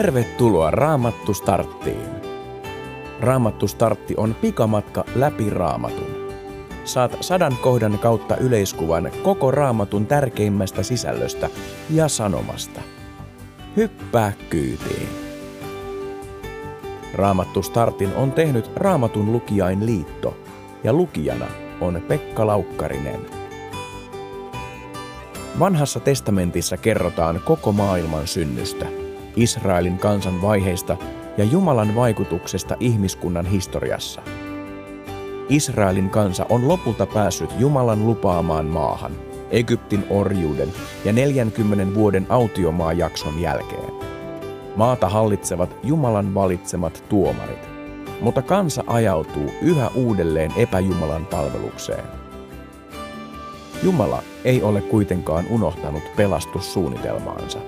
Tervetuloa Raamattu Starttiin. Raamattu Startti on pikamatka läpi Raamatun. Saat sadan kohdan kautta yleiskuvan koko Raamatun tärkeimmästä sisällöstä ja sanomasta. Hyppää kyytiin. Raamattu Startin on tehnyt Raamatun lukijain liitto ja lukijana on Pekka Laukkarinen. Vanhassa testamentissa kerrotaan koko maailman synnystä – Israelin kansan vaiheista ja Jumalan vaikutuksesta ihmiskunnan historiassa. Israelin kansa on lopulta päässyt Jumalan lupaamaan maahan, Egyptin orjuuden ja 40 vuoden autiomaajakson jälkeen. Maata hallitsevat Jumalan valitsemat tuomarit, mutta kansa ajautuu yhä uudelleen epäjumalan palvelukseen. Jumala ei ole kuitenkaan unohtanut pelastussuunnitelmaansa.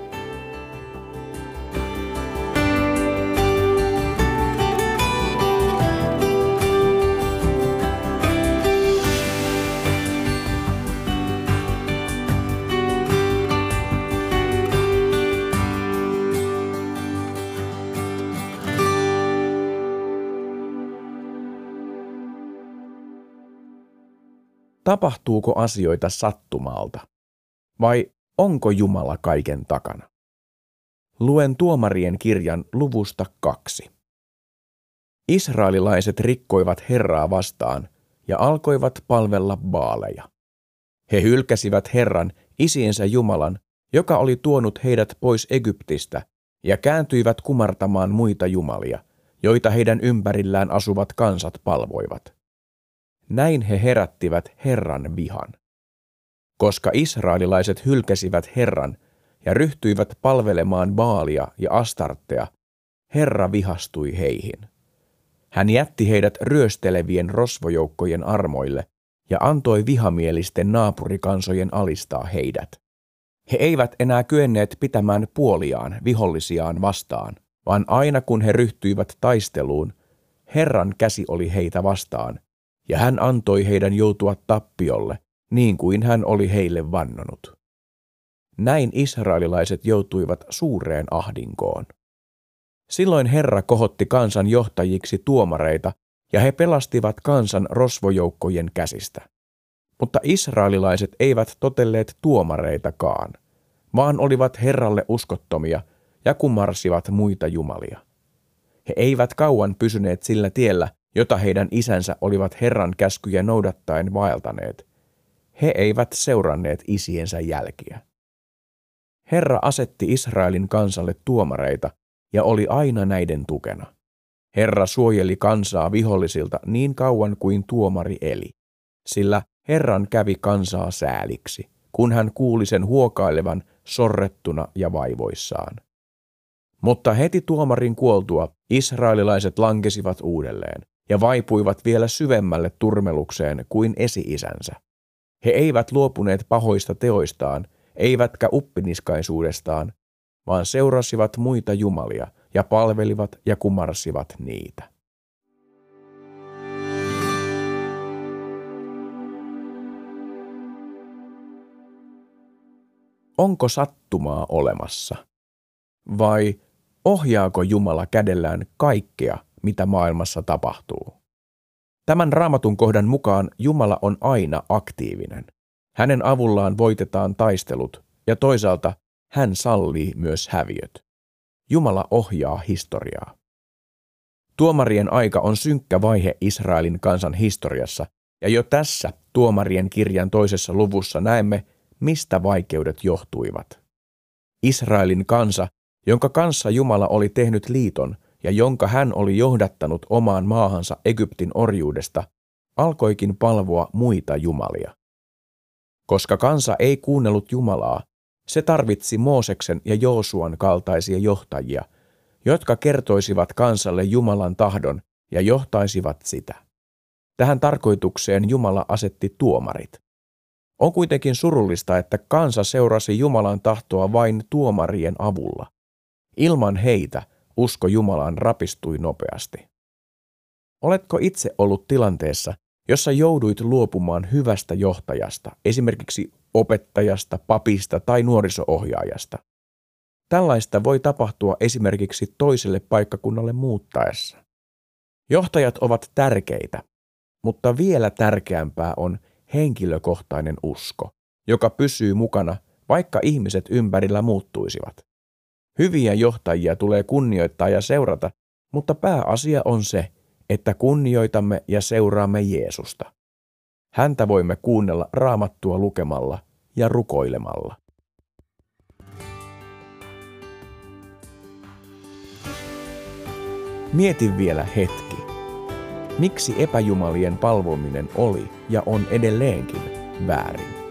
Tapahtuuko asioita sattumalta? Vai onko Jumala kaiken takana? Luen tuomarien kirjan luvusta kaksi. Israelilaiset rikkoivat Herraa vastaan ja alkoivat palvella baaleja. He hylkäsivät Herran, isiensä Jumalan, joka oli tuonut heidät pois Egyptistä, ja kääntyivät kumartamaan muita jumalia, joita heidän ympärillään asuvat kansat palvoivat. Näin he herättivät Herran vihan. Koska israelilaiset hylkäsivät Herran ja ryhtyivät palvelemaan Baalia ja Astartea, Herra vihastui heihin. Hän jätti heidät ryöstelevien rosvojoukkojen armoille ja antoi vihamielisten naapurikansojen alistaa heidät. He eivät enää kyenneet pitämään puoliaan vihollisiaan vastaan, vaan aina kun he ryhtyivät taisteluun, Herran käsi oli heitä vastaan ja hän antoi heidän joutua tappiolle, niin kuin hän oli heille vannonut. Näin israelilaiset joutuivat suureen ahdinkoon. Silloin Herra kohotti kansan johtajiksi tuomareita, ja he pelastivat kansan rosvojoukkojen käsistä. Mutta israelilaiset eivät totelleet tuomareitakaan, vaan olivat Herralle uskottomia ja kumarsivat muita jumalia. He eivät kauan pysyneet sillä tiellä, jota heidän isänsä olivat Herran käskyjä noudattaen vaeltaneet. He eivät seuranneet isiensä jälkiä. Herra asetti Israelin kansalle tuomareita ja oli aina näiden tukena. Herra suojeli kansaa vihollisilta niin kauan kuin tuomari eli, sillä Herran kävi kansaa sääliksi, kun hän kuuli sen huokailevan sorrettuna ja vaivoissaan. Mutta heti tuomarin kuoltua israelilaiset lankesivat uudelleen ja vaipuivat vielä syvemmälle turmelukseen kuin esi-isänsä. He eivät luopuneet pahoista teoistaan, eivätkä uppiniskaisuudestaan, vaan seurasivat muita jumalia ja palvelivat ja kumarsivat niitä. Onko sattumaa olemassa? Vai ohjaako Jumala kädellään kaikkea, mitä maailmassa tapahtuu. Tämän raamatun kohdan mukaan Jumala on aina aktiivinen. Hänen avullaan voitetaan taistelut ja toisaalta hän sallii myös häviöt. Jumala ohjaa historiaa. Tuomarien aika on synkkä vaihe Israelin kansan historiassa, ja jo tässä tuomarien kirjan toisessa luvussa näemme, mistä vaikeudet johtuivat. Israelin kansa, jonka kanssa Jumala oli tehnyt liiton, ja jonka hän oli johdattanut omaan maahansa Egyptin orjuudesta, alkoikin palvoa muita jumalia. Koska kansa ei kuunnellut Jumalaa, se tarvitsi Mooseksen ja Joosuan kaltaisia johtajia, jotka kertoisivat kansalle Jumalan tahdon ja johtaisivat sitä. Tähän tarkoitukseen Jumala asetti tuomarit. On kuitenkin surullista, että kansa seurasi Jumalan tahtoa vain tuomarien avulla. Ilman heitä usko Jumalaan rapistui nopeasti. Oletko itse ollut tilanteessa, jossa jouduit luopumaan hyvästä johtajasta, esimerkiksi opettajasta, papista tai nuorisoohjaajasta? Tällaista voi tapahtua esimerkiksi toiselle paikkakunnalle muuttaessa. Johtajat ovat tärkeitä, mutta vielä tärkeämpää on henkilökohtainen usko, joka pysyy mukana, vaikka ihmiset ympärillä muuttuisivat. Hyviä johtajia tulee kunnioittaa ja seurata, mutta pääasia on se, että kunnioitamme ja seuraamme Jeesusta. Häntä voimme kuunnella raamattua lukemalla ja rukoilemalla. Mieti vielä hetki. Miksi epäjumalien palvominen oli ja on edelleenkin väärin?